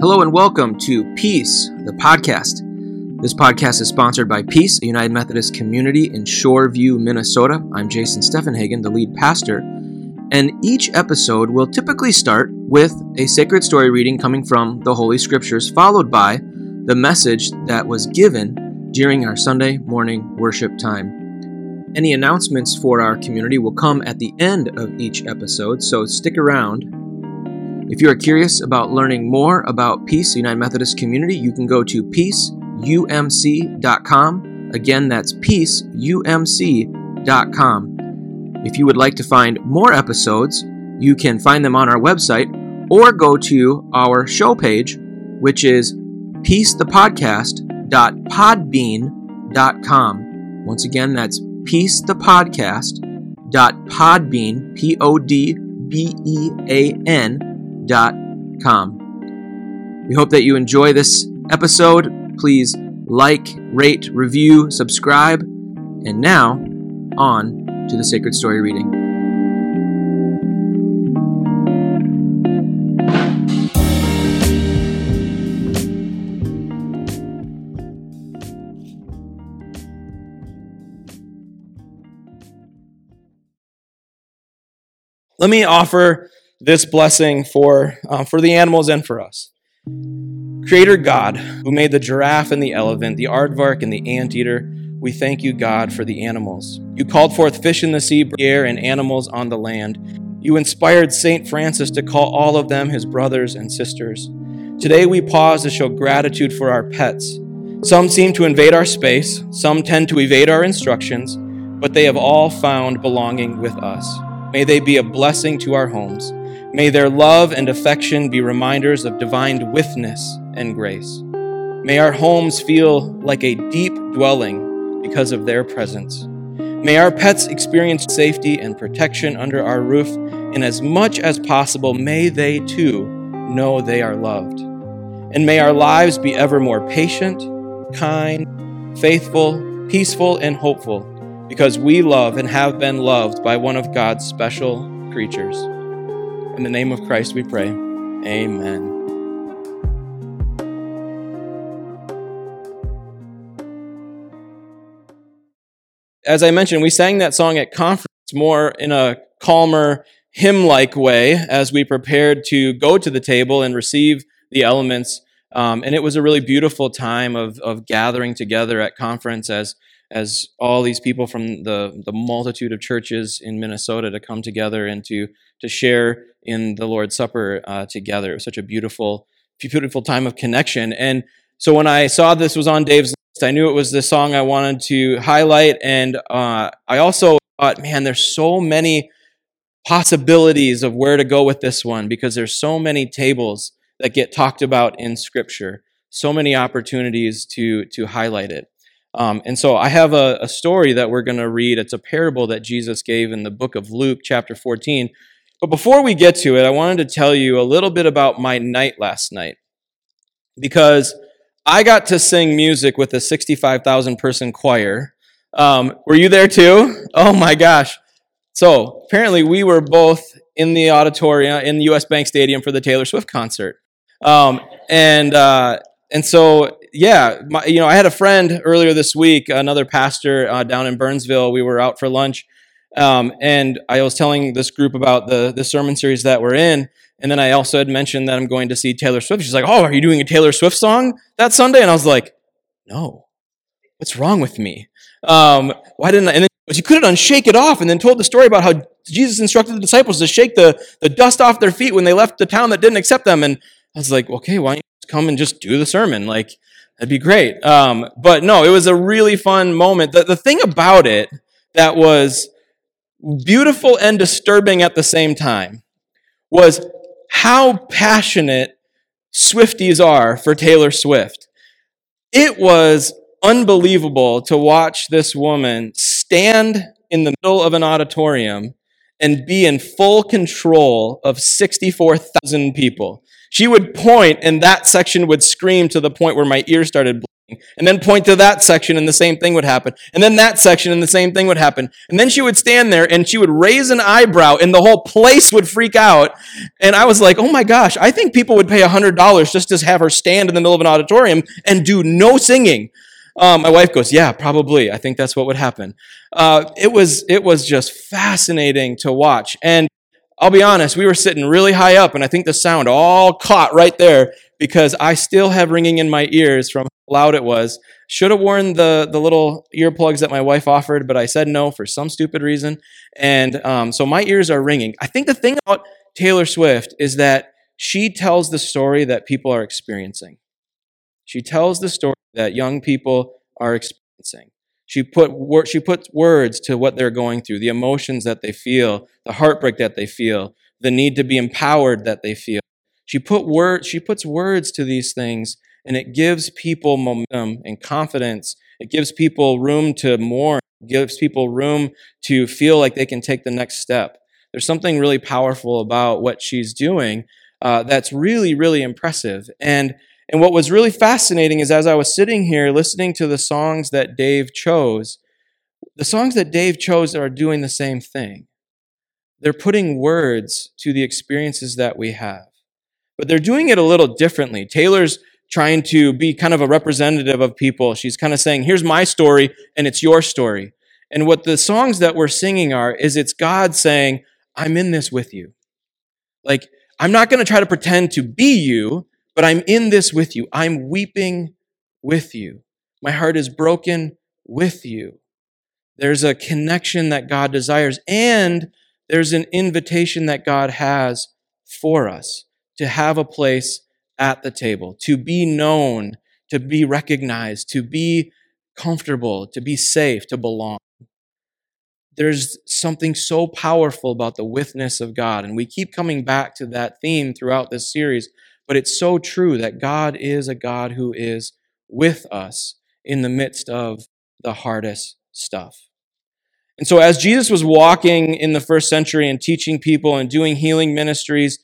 Hello and welcome to Peace, the podcast. This podcast is sponsored by Peace, a United Methodist community in Shoreview, Minnesota. I'm Jason Steffenhagen, the lead pastor. And each episode will typically start with a sacred story reading coming from the Holy Scriptures, followed by the message that was given during our Sunday morning worship time. Any announcements for our community will come at the end of each episode, so stick around if you are curious about learning more about Peace United Methodist Community, you can go to peaceumc.com. Again, that's peaceumc.com. If you would like to find more episodes, you can find them on our website or go to our show page, which is peacethepodcast.podbean.com. Once again, that's peacethepodcast.podbean, P O D B E A N com. We hope that you enjoy this episode. Please like, rate, review, subscribe. And now, on to the Sacred Story reading. Let me offer this blessing for, uh, for the animals and for us. Creator God, who made the giraffe and the elephant, the aardvark and the anteater, we thank you, God, for the animals. You called forth fish in the sea, air, and animals on the land. You inspired St. Francis to call all of them his brothers and sisters. Today we pause to show gratitude for our pets. Some seem to invade our space, some tend to evade our instructions, but they have all found belonging with us. May they be a blessing to our homes. May their love and affection be reminders of divine witness and grace. May our homes feel like a deep dwelling because of their presence. May our pets experience safety and protection under our roof, and as much as possible, may they too know they are loved. And may our lives be ever more patient, kind, faithful, peaceful, and hopeful, because we love and have been loved by one of God's special creatures. In the name of Christ we pray. Amen. As I mentioned, we sang that song at conference more in a calmer, hymn like way as we prepared to go to the table and receive the elements. Um, and it was a really beautiful time of, of gathering together at conference as as all these people from the, the multitude of churches in Minnesota to come together and to, to share in the Lord's Supper uh, together. It was such a beautiful, beautiful time of connection. And so when I saw this was on Dave's list, I knew it was the song I wanted to highlight. And uh, I also thought, man, there's so many possibilities of where to go with this one because there's so many tables that get talked about in Scripture, so many opportunities to, to highlight it. Um, and so I have a, a story that we're going to read. It's a parable that Jesus gave in the book of Luke, chapter 14. But before we get to it, I wanted to tell you a little bit about my night last night. Because I got to sing music with a 65,000 person choir. Um, were you there too? Oh my gosh. So apparently, we were both in the auditorium in the US Bank Stadium for the Taylor Swift concert. Um, and, uh, and so yeah, my, you know, I had a friend earlier this week, another pastor uh, down in Burnsville. We were out for lunch, um, and I was telling this group about the the sermon series that we're in. And then I also had mentioned that I'm going to see Taylor Swift. She's like, "Oh, are you doing a Taylor Swift song that Sunday?" And I was like, "No, what's wrong with me? Um, why didn't I?" And then you could have done "Shake It Off," and then told the story about how Jesus instructed the disciples to shake the the dust off their feet when they left the town that didn't accept them. And I was like, "Okay, why don't you come and just do the sermon?" Like That'd be great. Um, but no, it was a really fun moment. The, the thing about it that was beautiful and disturbing at the same time was how passionate Swifties are for Taylor Swift. It was unbelievable to watch this woman stand in the middle of an auditorium and be in full control of 64,000 people. She would point, and that section would scream to the point where my ears started and then point to that section and the same thing would happen. And then that section and the same thing would happen. And then she would stand there and she would raise an eyebrow and the whole place would freak out. And I was like, oh my gosh, I think people would pay $100 just to have her stand in the middle of an auditorium and do no singing. Um, my wife goes, yeah, probably. I think that's what would happen. Uh, it was, it was just fascinating to watch. And I'll be honest, we were sitting really high up and I think the sound all caught right there because I still have ringing in my ears from how loud it was. Should have worn the, the little earplugs that my wife offered, but I said no for some stupid reason. And um, so my ears are ringing. I think the thing about Taylor Swift is that she tells the story that people are experiencing. She tells the story that young people are experiencing. She put she puts words to what they're going through, the emotions that they feel, the heartbreak that they feel, the need to be empowered that they feel. She put word she puts words to these things and it gives people momentum and confidence. It gives people room to mourn, it gives people room to feel like they can take the next step. There's something really powerful about what she's doing uh, that's really, really impressive. And and what was really fascinating is as I was sitting here listening to the songs that Dave chose, the songs that Dave chose are doing the same thing. They're putting words to the experiences that we have. But they're doing it a little differently. Taylor's trying to be kind of a representative of people. She's kind of saying, here's my story and it's your story. And what the songs that we're singing are, is it's God saying, I'm in this with you. Like, I'm not going to try to pretend to be you, but I'm in this with you. I'm weeping with you. My heart is broken with you. There's a connection that God desires, and there's an invitation that God has for us to have a place at the table, to be known, to be recognized, to be comfortable, to be safe, to belong. There's something so powerful about the witness of God, and we keep coming back to that theme throughout this series but it's so true that God is a God who is with us in the midst of the hardest stuff. And so, as Jesus was walking in the first century and teaching people and doing healing ministries,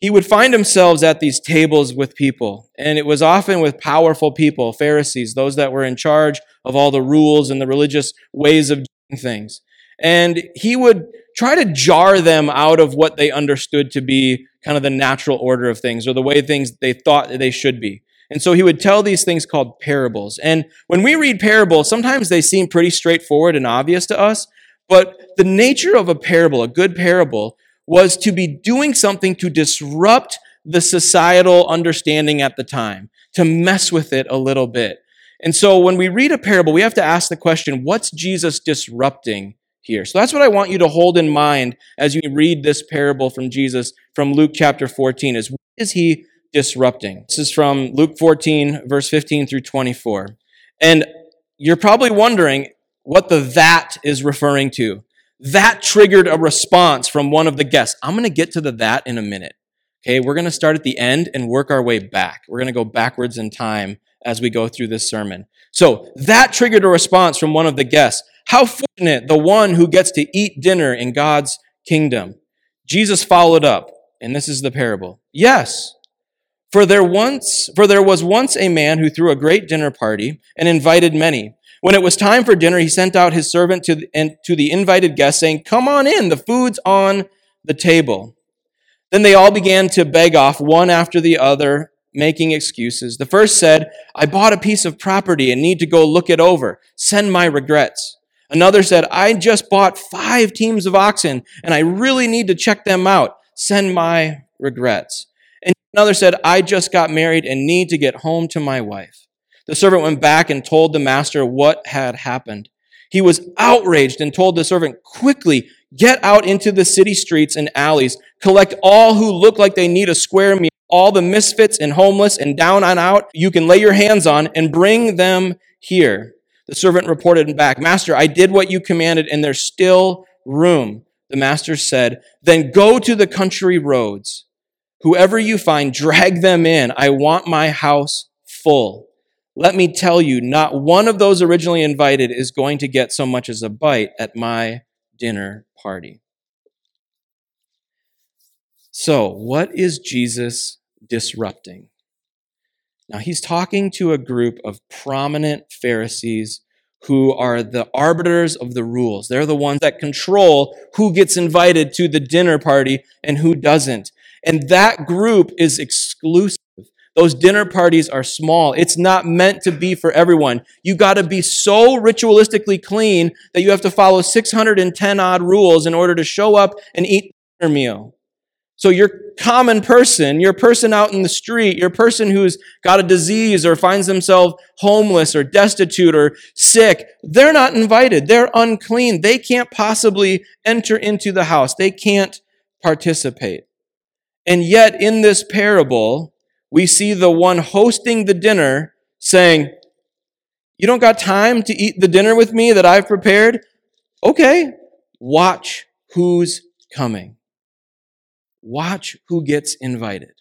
he would find himself at these tables with people. And it was often with powerful people, Pharisees, those that were in charge of all the rules and the religious ways of doing things. And he would try to jar them out of what they understood to be kind of the natural order of things or the way things they thought they should be. And so he would tell these things called parables. And when we read parables, sometimes they seem pretty straightforward and obvious to us, but the nature of a parable, a good parable, was to be doing something to disrupt the societal understanding at the time, to mess with it a little bit. And so when we read a parable, we have to ask the question, what's Jesus disrupting here. So that's what I want you to hold in mind as you read this parable from Jesus from Luke chapter 14 is what is he disrupting? This is from Luke 14 verse 15 through 24. And you're probably wondering what the that is referring to. That triggered a response from one of the guests. I'm going to get to the that in a minute. Okay, we're going to start at the end and work our way back. We're going to go backwards in time as we go through this sermon. So that triggered a response from one of the guests. How fortunate the one who gets to eat dinner in God's kingdom. Jesus followed up, and this is the parable. Yes, for there once, for there was once a man who threw a great dinner party and invited many. When it was time for dinner, he sent out his servant to the, to the invited guests, saying, Come on in, the food's on the table. Then they all began to beg off one after the other, making excuses. The first said, I bought a piece of property and need to go look it over. Send my regrets. Another said, I just bought five teams of oxen and I really need to check them out. Send my regrets. And another said, I just got married and need to get home to my wife. The servant went back and told the master what had happened. He was outraged and told the servant, quickly get out into the city streets and alleys, collect all who look like they need a square meal, all the misfits and homeless and down and out you can lay your hands on and bring them here. The servant reported back, Master, I did what you commanded, and there's still room. The master said, Then go to the country roads. Whoever you find, drag them in. I want my house full. Let me tell you, not one of those originally invited is going to get so much as a bite at my dinner party. So, what is Jesus disrupting? Now, he's talking to a group of prominent Pharisees who are the arbiters of the rules. They're the ones that control who gets invited to the dinner party and who doesn't. And that group is exclusive. Those dinner parties are small. It's not meant to be for everyone. You got to be so ritualistically clean that you have to follow 610 odd rules in order to show up and eat dinner meal. So your common person, your person out in the street, your person who's got a disease or finds themselves homeless or destitute or sick, they're not invited. They're unclean. They can't possibly enter into the house. They can't participate. And yet in this parable, we see the one hosting the dinner saying, You don't got time to eat the dinner with me that I've prepared? Okay, watch who's coming. Watch who gets invited.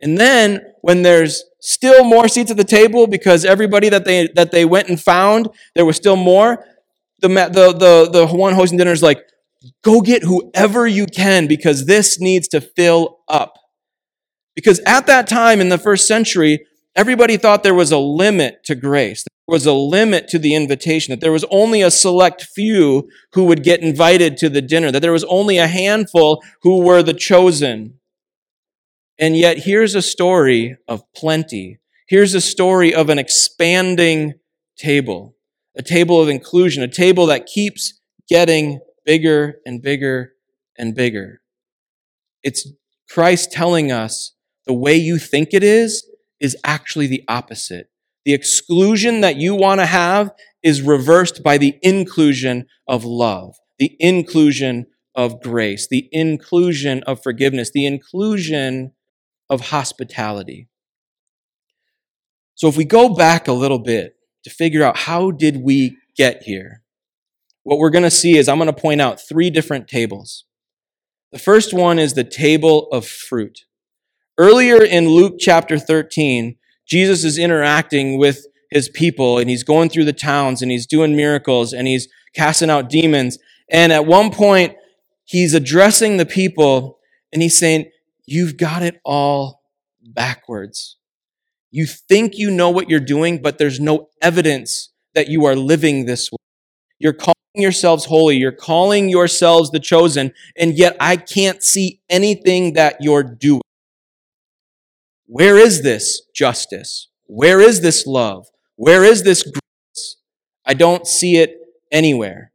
And then when there's still more seats at the table because everybody that they that they went and found, there was still more, the the the, the one hosting dinner is like, go get whoever you can because this needs to fill up. Because at that time in the first century, everybody thought there was a limit to grace. There was a limit to the invitation, that there was only a select few who would get invited to the dinner, that there was only a handful who were the chosen. And yet, here's a story of plenty. Here's a story of an expanding table, a table of inclusion, a table that keeps getting bigger and bigger and bigger. It's Christ telling us the way you think it is is actually the opposite. The exclusion that you want to have is reversed by the inclusion of love, the inclusion of grace, the inclusion of forgiveness, the inclusion of hospitality. So if we go back a little bit to figure out how did we get here, what we're going to see is I'm going to point out three different tables. The first one is the table of fruit. Earlier in Luke chapter 13, Jesus is interacting with his people and he's going through the towns and he's doing miracles and he's casting out demons. And at one point, he's addressing the people and he's saying, You've got it all backwards. You think you know what you're doing, but there's no evidence that you are living this way. You're calling yourselves holy. You're calling yourselves the chosen. And yet I can't see anything that you're doing. Where is this justice? Where is this love? Where is this grace? I don't see it anywhere.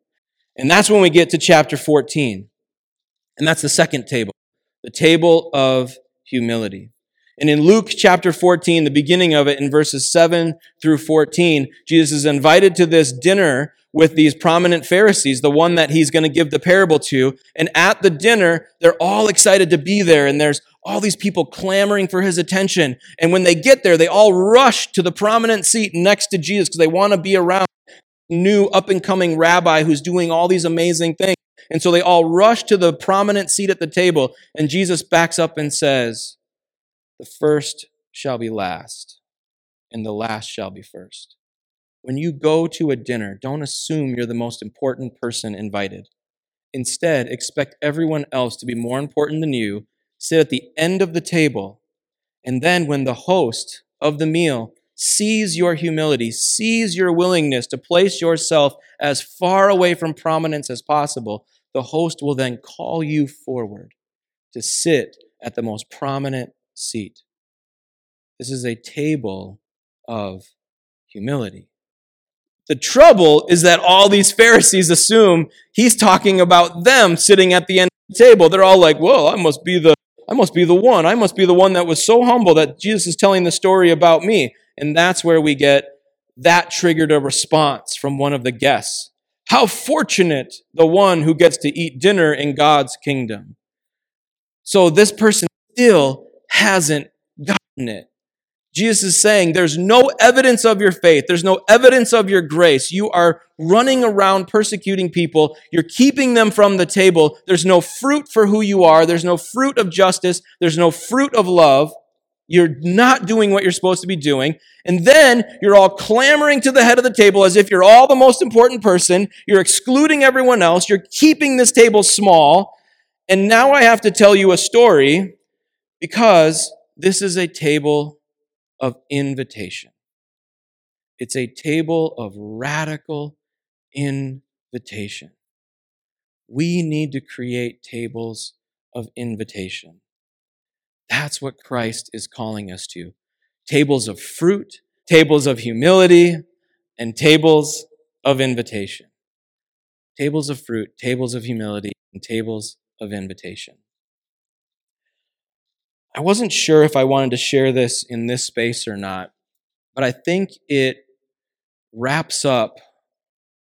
And that's when we get to chapter 14. And that's the second table, the table of humility. And in Luke chapter 14, the beginning of it, in verses 7 through 14, Jesus is invited to this dinner with these prominent Pharisees, the one that he's going to give the parable to. And at the dinner, they're all excited to be there. And there's all these people clamoring for his attention. And when they get there, they all rush to the prominent seat next to Jesus because they want to be around new up and coming rabbi who's doing all these amazing things. And so they all rush to the prominent seat at the table. And Jesus backs up and says, The first shall be last, and the last shall be first. When you go to a dinner, don't assume you're the most important person invited. Instead, expect everyone else to be more important than you sit at the end of the table. And then when the host of the meal sees your humility, sees your willingness to place yourself as far away from prominence as possible, the host will then call you forward to sit at the most prominent seat. This is a table of humility. The trouble is that all these Pharisees assume he's talking about them sitting at the end of the table. They're all like, well, I must be the I must be the one. I must be the one that was so humble that Jesus is telling the story about me. And that's where we get that triggered a response from one of the guests. How fortunate the one who gets to eat dinner in God's kingdom. So this person still hasn't gotten it. Jesus is saying there's no evidence of your faith. There's no evidence of your grace. You are running around persecuting people. You're keeping them from the table. There's no fruit for who you are. There's no fruit of justice. There's no fruit of love. You're not doing what you're supposed to be doing. And then you're all clamoring to the head of the table as if you're all the most important person. You're excluding everyone else. You're keeping this table small. And now I have to tell you a story because this is a table of invitation. It's a table of radical invitation. We need to create tables of invitation. That's what Christ is calling us to. Tables of fruit, tables of humility, and tables of invitation. Tables of fruit, tables of humility, and tables of invitation. I wasn't sure if I wanted to share this in this space or not, but I think it wraps up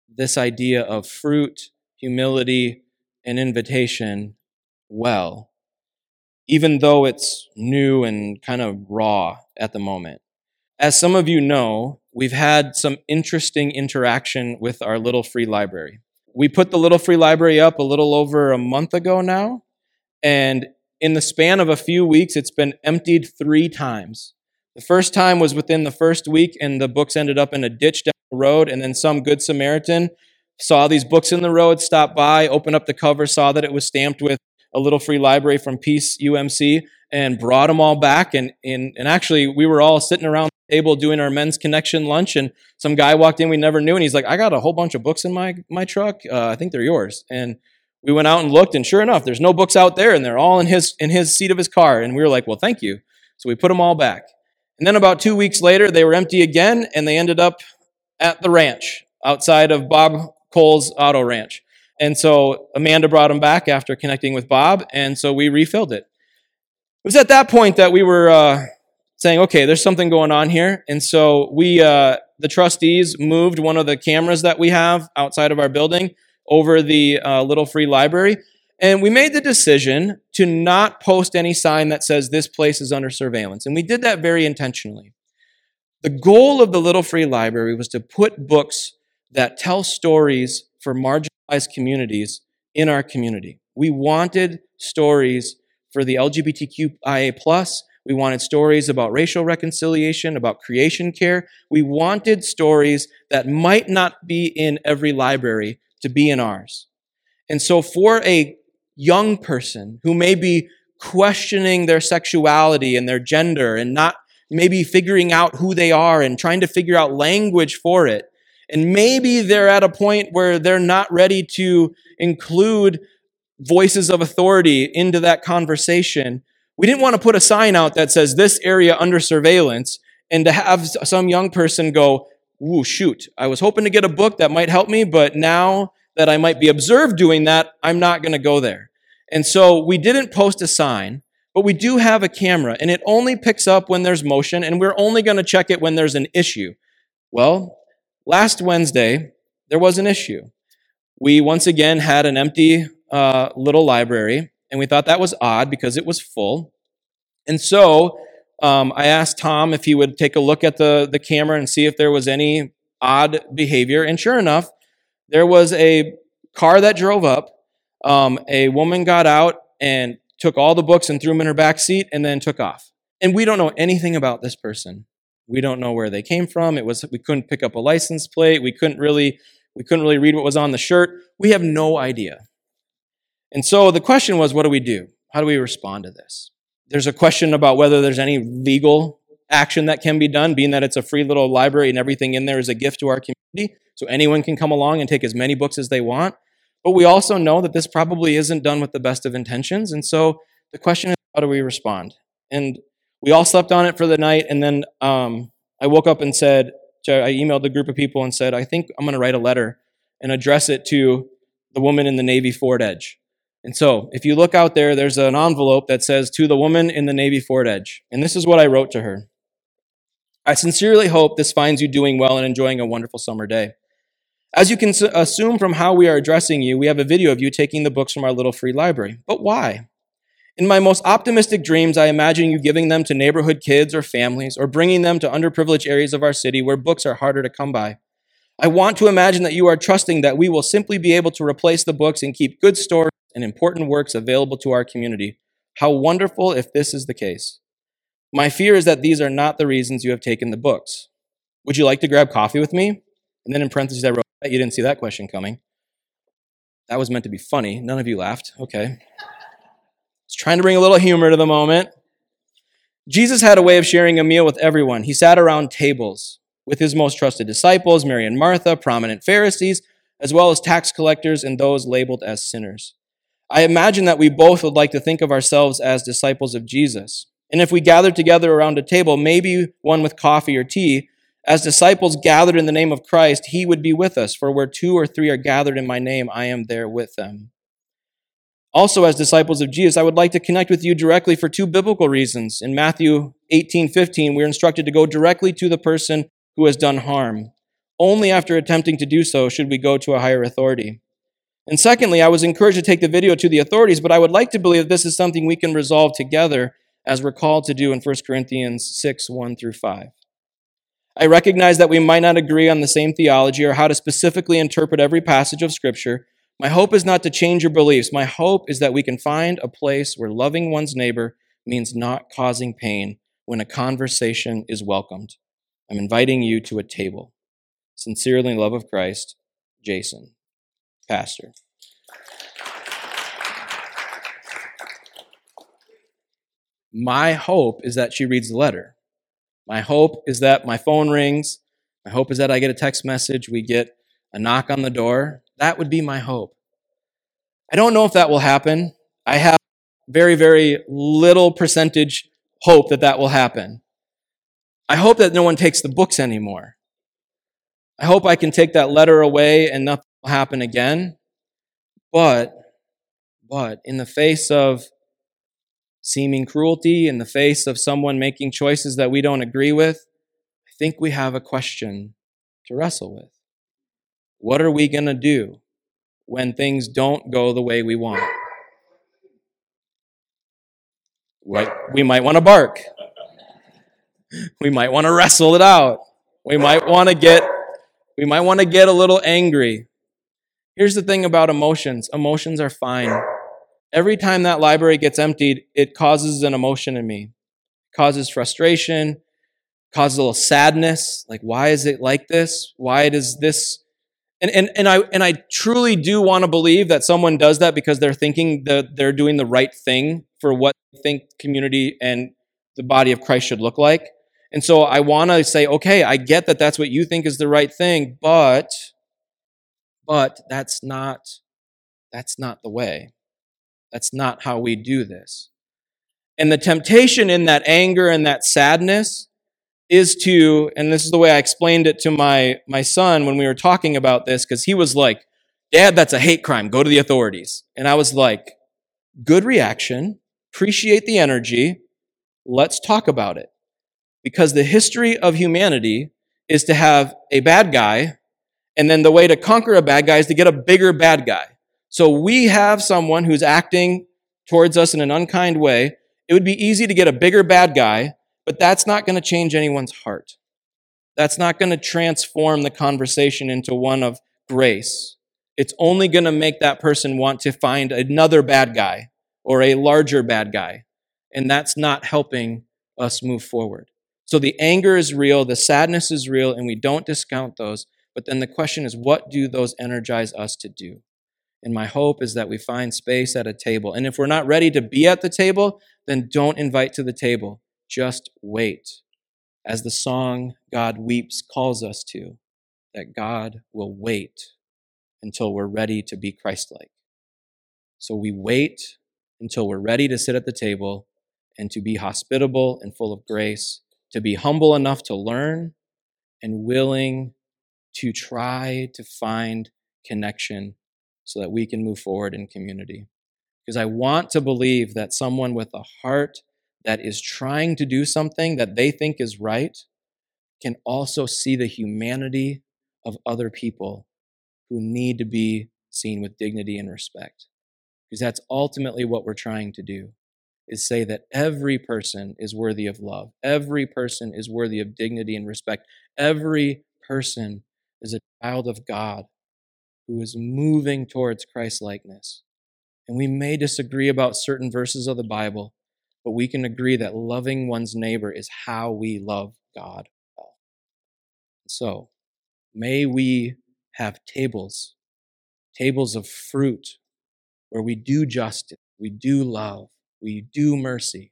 this idea of fruit, humility, and invitation well, even though it's new and kind of raw at the moment. As some of you know, we've had some interesting interaction with our little free library. We put the little free library up a little over a month ago now, and in the span of a few weeks, it's been emptied three times. The first time was within the first week, and the books ended up in a ditch down the road, and then some good Samaritan saw these books in the road, stopped by, opened up the cover, saw that it was stamped with a little free library from Peace UMC, and brought them all back. And, and, and actually, we were all sitting around the table doing our men's connection lunch, and some guy walked in we never knew, and he's like, I got a whole bunch of books in my, my truck. Uh, I think they're yours. And we went out and looked, and sure enough, there's no books out there, and they're all in his, in his seat of his car. And we were like, well, thank you. So we put them all back. And then about two weeks later, they were empty again, and they ended up at the ranch outside of Bob Cole's Auto Ranch. And so Amanda brought them back after connecting with Bob, and so we refilled it. It was at that point that we were uh, saying, okay, there's something going on here. And so we, uh, the trustees, moved one of the cameras that we have outside of our building over the uh, little free library. And we made the decision to not post any sign that says this place is under surveillance. And we did that very intentionally. The goal of the Little Free Library was to put books that tell stories for marginalized communities in our community. We wanted stories for the LGBTQIA plus. We wanted stories about racial reconciliation, about creation care. We wanted stories that might not be in every library to be in ours. And so for a young person who may be questioning their sexuality and their gender and not maybe figuring out who they are and trying to figure out language for it, and maybe they're at a point where they're not ready to include voices of authority into that conversation. We didn't want to put a sign out that says this area under surveillance and to have some young person go, Ooh, shoot, I was hoping to get a book that might help me, but now that I might be observed doing that, I'm not going to go there. And so we didn't post a sign, but we do have a camera, and it only picks up when there's motion, and we're only going to check it when there's an issue. Well, last Wednesday, there was an issue. We once again had an empty uh, little library, and we thought that was odd because it was full. And so um, I asked Tom if he would take a look at the, the camera and see if there was any odd behavior. And sure enough, there was a car that drove up. Um, a woman got out and took all the books and threw them in her back seat and then took off. And we don't know anything about this person. We don't know where they came from. It was we couldn't pick up a license plate. We couldn't really we couldn't really read what was on the shirt. We have no idea. And so the question was, what do we do? How do we respond to this? There's a question about whether there's any legal action that can be done, being that it's a free little library and everything in there is a gift to our community. So anyone can come along and take as many books as they want. But we also know that this probably isn't done with the best of intentions. And so the question is, how do we respond? And we all slept on it for the night. And then um, I woke up and said, I emailed a group of people and said, I think I'm going to write a letter and address it to the woman in the Navy Ford Edge. And so, if you look out there, there's an envelope that says, To the woman in the Navy Ford Edge. And this is what I wrote to her I sincerely hope this finds you doing well and enjoying a wonderful summer day. As you can assume from how we are addressing you, we have a video of you taking the books from our little free library. But why? In my most optimistic dreams, I imagine you giving them to neighborhood kids or families, or bringing them to underprivileged areas of our city where books are harder to come by. I want to imagine that you are trusting that we will simply be able to replace the books and keep good stories and important works available to our community. How wonderful if this is the case. My fear is that these are not the reasons you have taken the books. Would you like to grab coffee with me? And then in parentheses, I wrote, you didn't see that question coming. That was meant to be funny. None of you laughed. Okay. It's trying to bring a little humor to the moment. Jesus had a way of sharing a meal with everyone. He sat around tables with his most trusted disciples, Mary and Martha, prominent Pharisees, as well as tax collectors and those labeled as sinners. I imagine that we both would like to think of ourselves as disciples of Jesus. And if we gathered together around a table, maybe one with coffee or tea, as disciples gathered in the name of Christ, he would be with us. For where two or three are gathered in my name, I am there with them. Also, as disciples of Jesus, I would like to connect with you directly for two biblical reasons. In Matthew 18 15, we're instructed to go directly to the person who has done harm. Only after attempting to do so should we go to a higher authority. And secondly, I was encouraged to take the video to the authorities, but I would like to believe this is something we can resolve together as we're called to do in 1 Corinthians 6 1 through 5. I recognize that we might not agree on the same theology or how to specifically interpret every passage of Scripture. My hope is not to change your beliefs. My hope is that we can find a place where loving one's neighbor means not causing pain when a conversation is welcomed. I'm inviting you to a table. Sincerely, in love of Christ, Jason pastor. My hope is that she reads the letter. My hope is that my phone rings. My hope is that I get a text message. We get a knock on the door. That would be my hope. I don't know if that will happen. I have very, very little percentage hope that that will happen. I hope that no one takes the books anymore. I hope I can take that letter away and nothing happen again. But, but in the face of seeming cruelty, in the face of someone making choices that we don't agree with, I think we have a question to wrestle with. What are we going to do when things don't go the way we want? We might want to bark. We might want to wrestle it out. We might want to get we might want to get a little angry. Here's the thing about emotions emotions are fine. Every time that library gets emptied, it causes an emotion in me. It causes frustration, causes a little sadness. Like, why is it like this? Why does this? And, and, and, I, and I truly do want to believe that someone does that because they're thinking that they're doing the right thing for what they think community and the body of Christ should look like. And so I want to say, okay, I get that that's what you think is the right thing, but but that's not, that's not the way. That's not how we do this. And the temptation in that anger and that sadness is to, and this is the way I explained it to my, my son when we were talking about this, because he was like, Dad, that's a hate crime. Go to the authorities. And I was like, good reaction. Appreciate the energy. Let's talk about it. Because the history of humanity is to have a bad guy and then the way to conquer a bad guy is to get a bigger bad guy. So we have someone who's acting towards us in an unkind way. It would be easy to get a bigger bad guy, but that's not going to change anyone's heart. That's not going to transform the conversation into one of grace. It's only going to make that person want to find another bad guy or a larger bad guy. And that's not helping us move forward. So the anger is real, the sadness is real, and we don't discount those. But then the question is, what do those energize us to do? And my hope is that we find space at a table. And if we're not ready to be at the table, then don't invite to the table. Just wait. As the song God Weeps calls us to, that God will wait until we're ready to be Christ like. So we wait until we're ready to sit at the table and to be hospitable and full of grace, to be humble enough to learn and willing to try to find connection so that we can move forward in community. Because I want to believe that someone with a heart that is trying to do something that they think is right can also see the humanity of other people who need to be seen with dignity and respect. Because that's ultimately what we're trying to do is say that every person is worthy of love. Every person is worthy of dignity and respect. Every person is a child of God who is moving towards Christ likeness. And we may disagree about certain verses of the Bible, but we can agree that loving one's neighbor is how we love God. So, may we have tables, tables of fruit, where we do justice, we do love, we do mercy.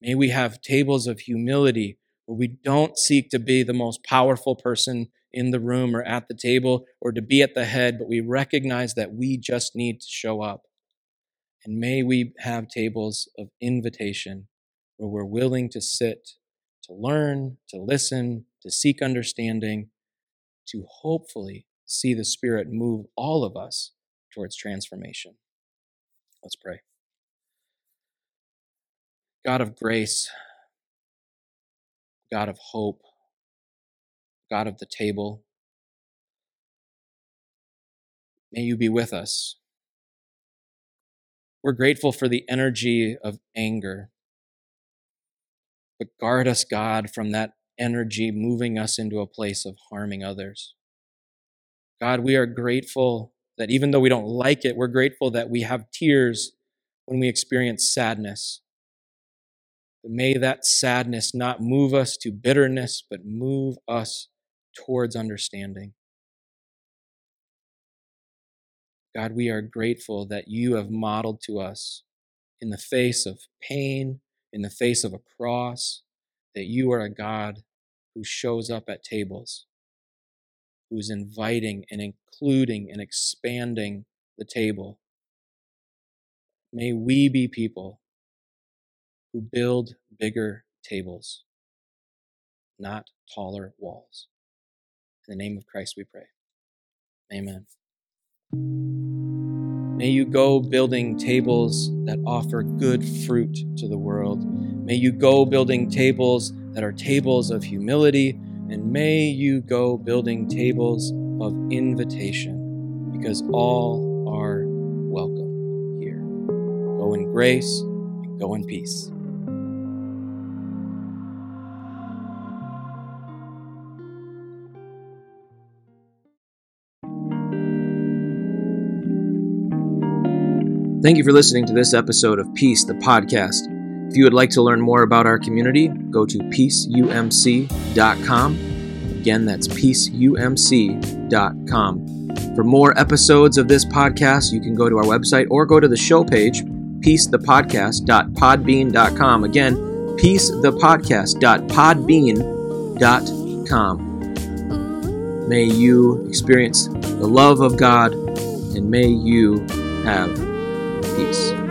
May we have tables of humility where we don't seek to be the most powerful person in the room or at the table or to be at the head, but we recognize that we just need to show up. And may we have tables of invitation where we're willing to sit, to learn, to listen, to seek understanding, to hopefully see the Spirit move all of us towards transformation. Let's pray. God of grace, God of hope, God of the table, may you be with us. We're grateful for the energy of anger, but guard us, God, from that energy moving us into a place of harming others. God, we are grateful that even though we don't like it, we're grateful that we have tears when we experience sadness. May that sadness not move us to bitterness, but move us towards understanding. God, we are grateful that you have modeled to us in the face of pain, in the face of a cross, that you are a God who shows up at tables, who is inviting and including and expanding the table. May we be people who build bigger tables, not taller walls. The name of Christ we pray. Amen. May you go building tables that offer good fruit to the world. May you go building tables that are tables of humility. And may you go building tables of invitation because all are welcome here. Go in grace and go in peace. Thank you for listening to this episode of Peace, the podcast. If you would like to learn more about our community, go to peaceumc.com. Again, that's peaceumc.com. For more episodes of this podcast, you can go to our website or go to the show page, peacethepodcast.podbean.com. Again, peacethepodcast.podbean.com. May you experience the love of God and may you have peace.